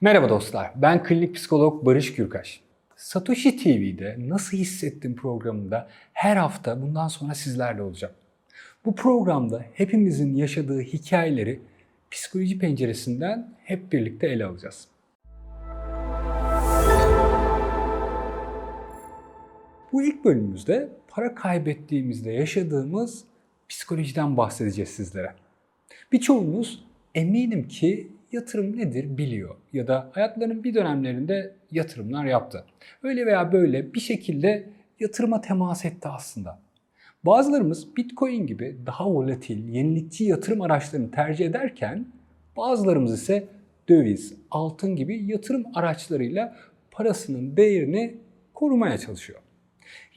Merhaba dostlar, ben klinik psikolog Barış Gürkaş. Satoshi TV'de Nasıl Hissettim programında her hafta bundan sonra sizlerle olacağım. Bu programda hepimizin yaşadığı hikayeleri psikoloji penceresinden hep birlikte ele alacağız. Bu ilk bölümümüzde para kaybettiğimizde yaşadığımız psikolojiden bahsedeceğiz sizlere. Birçoğunuz eminim ki yatırım nedir biliyor ya da hayatlarının bir dönemlerinde yatırımlar yaptı. Öyle veya böyle bir şekilde yatırıma temas etti aslında. Bazılarımız Bitcoin gibi daha volatil, yenilikçi yatırım araçlarını tercih ederken bazılarımız ise döviz, altın gibi yatırım araçlarıyla parasının değerini korumaya çalışıyor.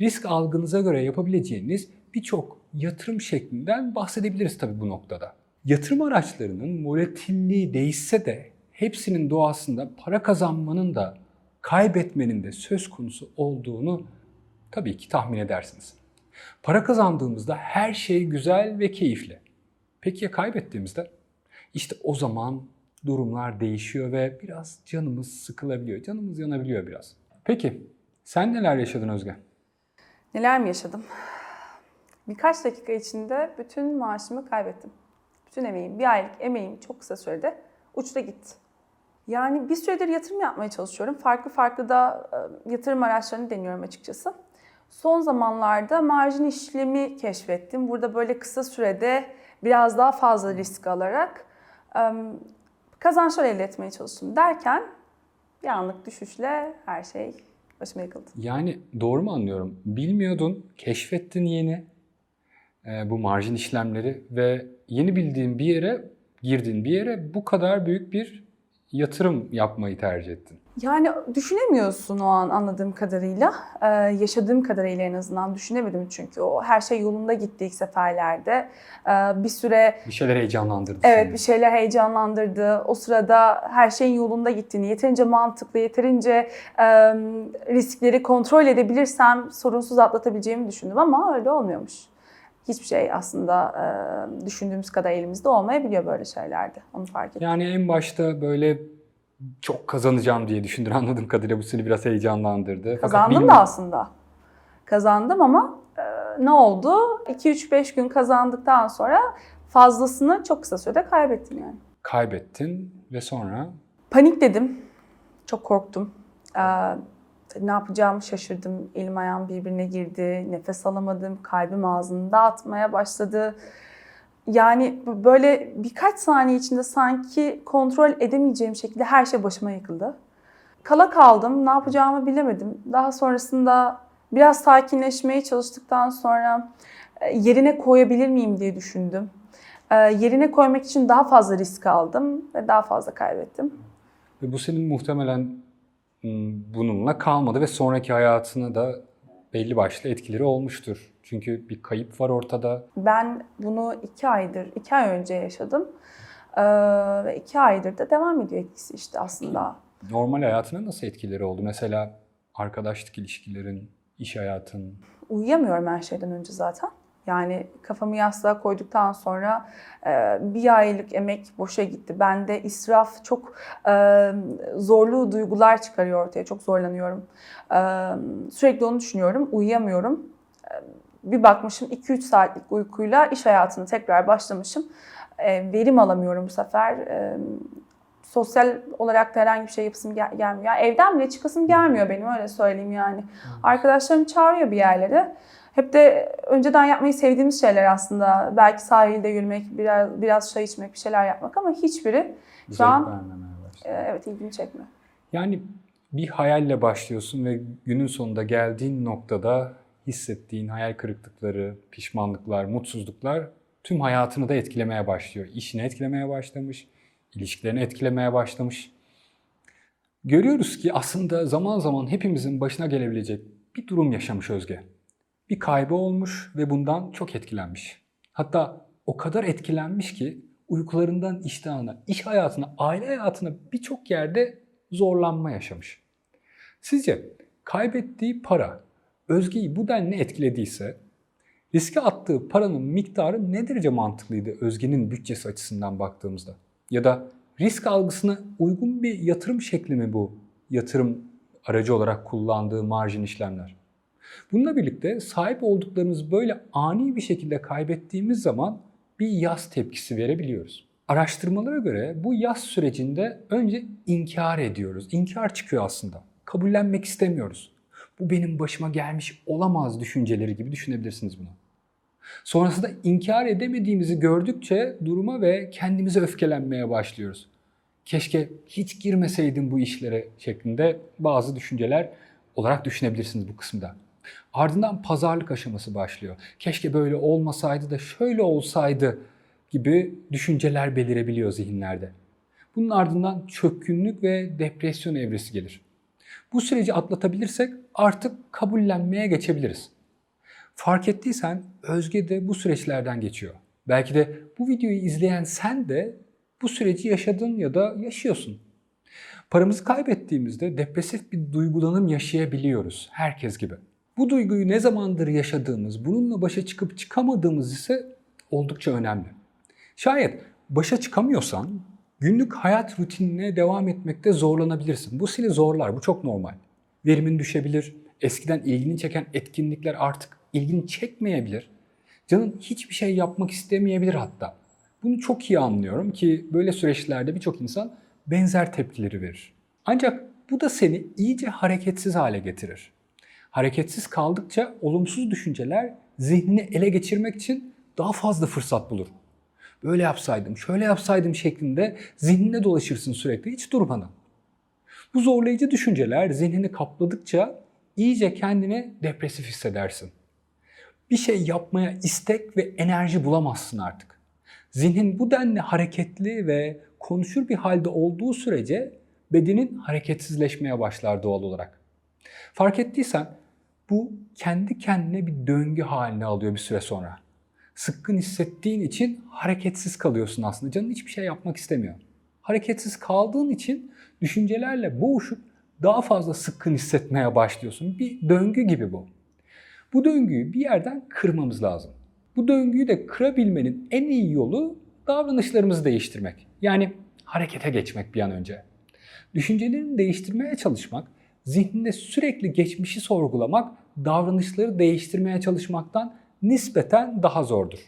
Risk algınıza göre yapabileceğiniz birçok yatırım şeklinden bahsedebiliriz tabii bu noktada. Yatırım araçlarının volatilliği değişse de hepsinin doğasında para kazanmanın da kaybetmenin de söz konusu olduğunu tabii ki tahmin edersiniz. Para kazandığımızda her şey güzel ve keyifli. Peki ya kaybettiğimizde? İşte o zaman durumlar değişiyor ve biraz canımız sıkılabiliyor, canımız yanabiliyor biraz. Peki sen neler yaşadın Özge? Neler mi yaşadım? Birkaç dakika içinde bütün maaşımı kaybettim. Bütün emeğim, bir aylık emeğim çok kısa sürede uçta gitti. Yani bir süredir yatırım yapmaya çalışıyorum. Farklı farklı da e, yatırım araçlarını deniyorum açıkçası. Son zamanlarda marjin işlemi keşfettim. Burada böyle kısa sürede biraz daha fazla risk alarak kazançlar elde etmeye çalıştım. Derken bir anlık düşüşle her şey başıma yıkıldı. Yani doğru mu anlıyorum? Bilmiyordun, keşfettin yeni bu marjin işlemleri ve yeni bildiğin bir yere, girdiğin bir yere bu kadar büyük bir yatırım yapmayı tercih ettin. Yani düşünemiyorsun o an anladığım kadarıyla. Ee, yaşadığım kadarıyla en azından düşünemedim çünkü o her şey yolunda gitti ilk seferlerde. Ee, bir süre Bir şeyler heyecanlandırdı evet seni. bir şeyler heyecanlandırdı. O sırada her şeyin yolunda gittiğini, yeterince mantıklı, yeterince e, riskleri kontrol edebilirsem sorunsuz atlatabileceğimi düşündüm ama öyle olmuyormuş. Hiçbir şey aslında e, düşündüğümüz kadar elimizde olmayabiliyor böyle şeylerde. Onu fark ettim. Yani en başta böyle çok kazanacağım diye düşündün anladığım kadarıyla bu seni biraz heyecanlandırdı. Fakat Kazandım bilmi- da aslında. Kazandım ama e, ne oldu? 2-3-5 gün kazandıktan sonra fazlasını çok kısa sürede kaybettim yani. Kaybettin ve sonra Panikledim. Çok korktum. E, ne yapacağımı şaşırdım. Elim ayağım birbirine girdi. Nefes alamadım. Kalbim ağzını dağıtmaya başladı. Yani böyle birkaç saniye içinde sanki kontrol edemeyeceğim şekilde her şey başıma yıkıldı. Kala kaldım. Ne yapacağımı bilemedim. Daha sonrasında biraz sakinleşmeye çalıştıktan sonra e, yerine koyabilir miyim diye düşündüm. E, Yerine koymak için daha fazla risk aldım ve daha fazla kaybettim. ve bu senin muhtemelen bununla kalmadı ve sonraki hayatına da belli başlı etkileri olmuştur. Çünkü bir kayıp var ortada. Ben bunu iki aydır, iki ay önce yaşadım. E, Ve iki aydır da devam ediyor etkisi işte aslında. Normal hayatına nasıl etkileri oldu? Mesela arkadaşlık ilişkilerin, iş hayatın. uyuyamıyorum her şeyden önce zaten. Yani kafamı yastığa koyduktan sonra e, bir aylık emek boşa gitti. Bende israf çok e, zorlu duygular çıkarıyor ortaya. Çok zorlanıyorum. E, sürekli onu düşünüyorum. Uyuyamıyorum. E, bir bakmışım 2-3 saatlik uykuyla iş hayatına tekrar başlamışım. E, verim alamıyorum bu sefer. E, sosyal olarak da herhangi bir şey yapasım gel- gelmiyor. Yani evden bile çıkasım gelmiyor benim öyle söyleyeyim yani. Arkadaşlarım çağırıyor bir yerlere. Hep de önceden yapmayı sevdiğimiz şeyler aslında. Belki sahilde yürümek, biraz biraz çay içmek, bir şeyler yapmak ama hiçbiri şu an e, evet ilgimi çekmiyor. Yani bir hayalle başlıyorsun ve günün sonunda geldiğin noktada hissettiğin hayal kırıklıkları, pişmanlıklar, mutsuzluklar tüm hayatını da etkilemeye başlıyor. İşini etkilemeye başlamış, ilişkilerini etkilemeye başlamış. Görüyoruz ki aslında zaman zaman hepimizin başına gelebilecek bir durum yaşamış Özge. Bir kaybı olmuş ve bundan çok etkilenmiş. Hatta o kadar etkilenmiş ki uykularından iştahına, iş hayatına, aile hayatına birçok yerde zorlanma yaşamış. Sizce kaybettiği para Özge'yi bu denli etkilediyse riske attığı paranın miktarı ne derece mantıklıydı Özge'nin bütçesi açısından baktığımızda? Ya da Risk algısına uygun bir yatırım şekli mi bu yatırım aracı olarak kullandığı marjin işlemler? Bununla birlikte sahip olduklarımız böyle ani bir şekilde kaybettiğimiz zaman bir yaz tepkisi verebiliyoruz. Araştırmalara göre bu yaz sürecinde önce inkar ediyoruz. İnkar çıkıyor aslında. Kabullenmek istemiyoruz. Bu benim başıma gelmiş olamaz düşünceleri gibi düşünebilirsiniz bunu. Sonrasında inkar edemediğimizi gördükçe duruma ve kendimize öfkelenmeye başlıyoruz. Keşke hiç girmeseydim bu işlere şeklinde bazı düşünceler olarak düşünebilirsiniz bu kısımda. Ardından pazarlık aşaması başlıyor. Keşke böyle olmasaydı da şöyle olsaydı gibi düşünceler belirebiliyor zihinlerde. Bunun ardından çökkünlük ve depresyon evresi gelir. Bu süreci atlatabilirsek artık kabullenmeye geçebiliriz. Fark ettiysen Özge de bu süreçlerden geçiyor. Belki de bu videoyu izleyen sen de bu süreci yaşadın ya da yaşıyorsun. Paramızı kaybettiğimizde depresif bir duygulanım yaşayabiliyoruz herkes gibi. Bu duyguyu ne zamandır yaşadığımız, bununla başa çıkıp çıkamadığımız ise oldukça önemli. Şayet başa çıkamıyorsan günlük hayat rutinine devam etmekte zorlanabilirsin. Bu seni zorlar, bu çok normal. Verimin düşebilir, eskiden ilgini çeken etkinlikler artık ilgini çekmeyebilir. Canın hiçbir şey yapmak istemeyebilir hatta. Bunu çok iyi anlıyorum ki böyle süreçlerde birçok insan benzer tepkileri verir. Ancak bu da seni iyice hareketsiz hale getirir. Hareketsiz kaldıkça olumsuz düşünceler zihnini ele geçirmek için daha fazla fırsat bulur. Böyle yapsaydım, şöyle yapsaydım şeklinde zihninde dolaşırsın sürekli hiç durmadan. Bu zorlayıcı düşünceler zihnini kapladıkça iyice kendini depresif hissedersin. Bir şey yapmaya istek ve enerji bulamazsın artık. Zihnin bu denli hareketli ve konuşur bir halde olduğu sürece bedenin hareketsizleşmeye başlar doğal olarak. Fark ettiysen bu kendi kendine bir döngü haline alıyor bir süre sonra. Sıkkın hissettiğin için hareketsiz kalıyorsun aslında. Canın hiçbir şey yapmak istemiyor. Hareketsiz kaldığın için düşüncelerle boğuşup daha fazla sıkkın hissetmeye başlıyorsun. Bir döngü gibi bu. Bu döngüyü bir yerden kırmamız lazım. Bu döngüyü de kırabilmenin en iyi yolu davranışlarımızı değiştirmek. Yani harekete geçmek bir an önce. Düşüncelerini değiştirmeye çalışmak, zihninde sürekli geçmişi sorgulamak, davranışları değiştirmeye çalışmaktan nispeten daha zordur.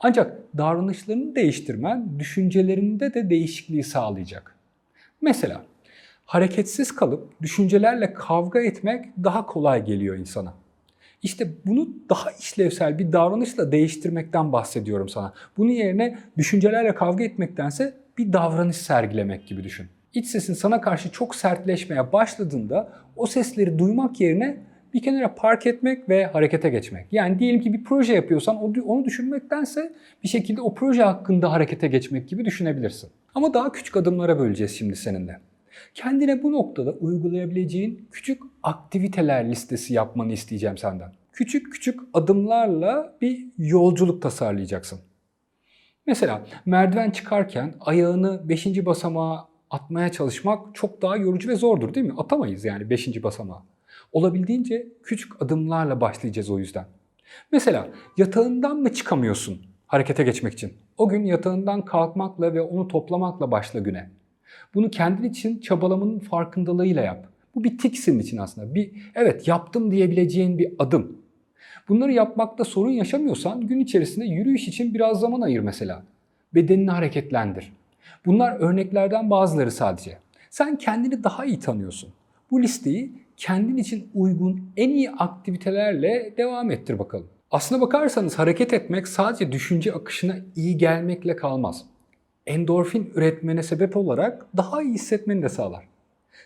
Ancak davranışlarını değiştirmen düşüncelerinde de değişikliği sağlayacak. Mesela hareketsiz kalıp düşüncelerle kavga etmek daha kolay geliyor insana. İşte bunu daha işlevsel bir davranışla değiştirmekten bahsediyorum sana. Bunun yerine düşüncelerle kavga etmektense bir davranış sergilemek gibi düşün. İç sesin sana karşı çok sertleşmeye başladığında o sesleri duymak yerine bir kenara park etmek ve harekete geçmek. Yani diyelim ki bir proje yapıyorsan onu düşünmektense bir şekilde o proje hakkında harekete geçmek gibi düşünebilirsin. Ama daha küçük adımlara böleceğiz şimdi seninle. Kendine bu noktada uygulayabileceğin küçük aktiviteler listesi yapmanı isteyeceğim senden. Küçük küçük adımlarla bir yolculuk tasarlayacaksın. Mesela merdiven çıkarken ayağını 5. basamağa atmaya çalışmak çok daha yorucu ve zordur değil mi? Atamayız yani 5. basamağa. Olabildiğince küçük adımlarla başlayacağız o yüzden. Mesela yatağından mı çıkamıyorsun harekete geçmek için? O gün yatağından kalkmakla ve onu toplamakla başla güne. Bunu kendin için çabalamanın farkındalığıyla yap. Bu bir tik senin için aslında. Bir evet yaptım diyebileceğin bir adım. Bunları yapmakta sorun yaşamıyorsan gün içerisinde yürüyüş için biraz zaman ayır mesela. Bedenini hareketlendir. Bunlar örneklerden bazıları sadece. Sen kendini daha iyi tanıyorsun. Bu listeyi kendin için uygun en iyi aktivitelerle devam ettir bakalım. Aslına bakarsanız hareket etmek sadece düşünce akışına iyi gelmekle kalmaz. Endorfin üretmene sebep olarak daha iyi hissetmeni de sağlar.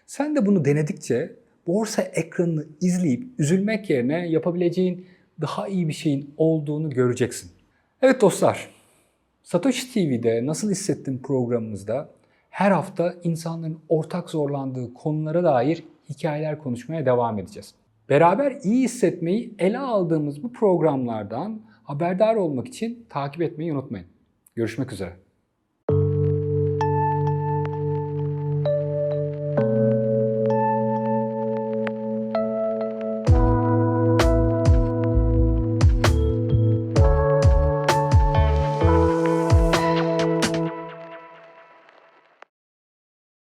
Sen de bunu denedikçe borsa ekranını izleyip üzülmek yerine yapabileceğin daha iyi bir şeyin olduğunu göreceksin. Evet dostlar, Satoshi TV'de Nasıl Hissettim programımızda her hafta insanların ortak zorlandığı konulara dair hikayeler konuşmaya devam edeceğiz. Beraber iyi hissetmeyi ele aldığımız bu programlardan haberdar olmak için takip etmeyi unutmayın. Görüşmek üzere.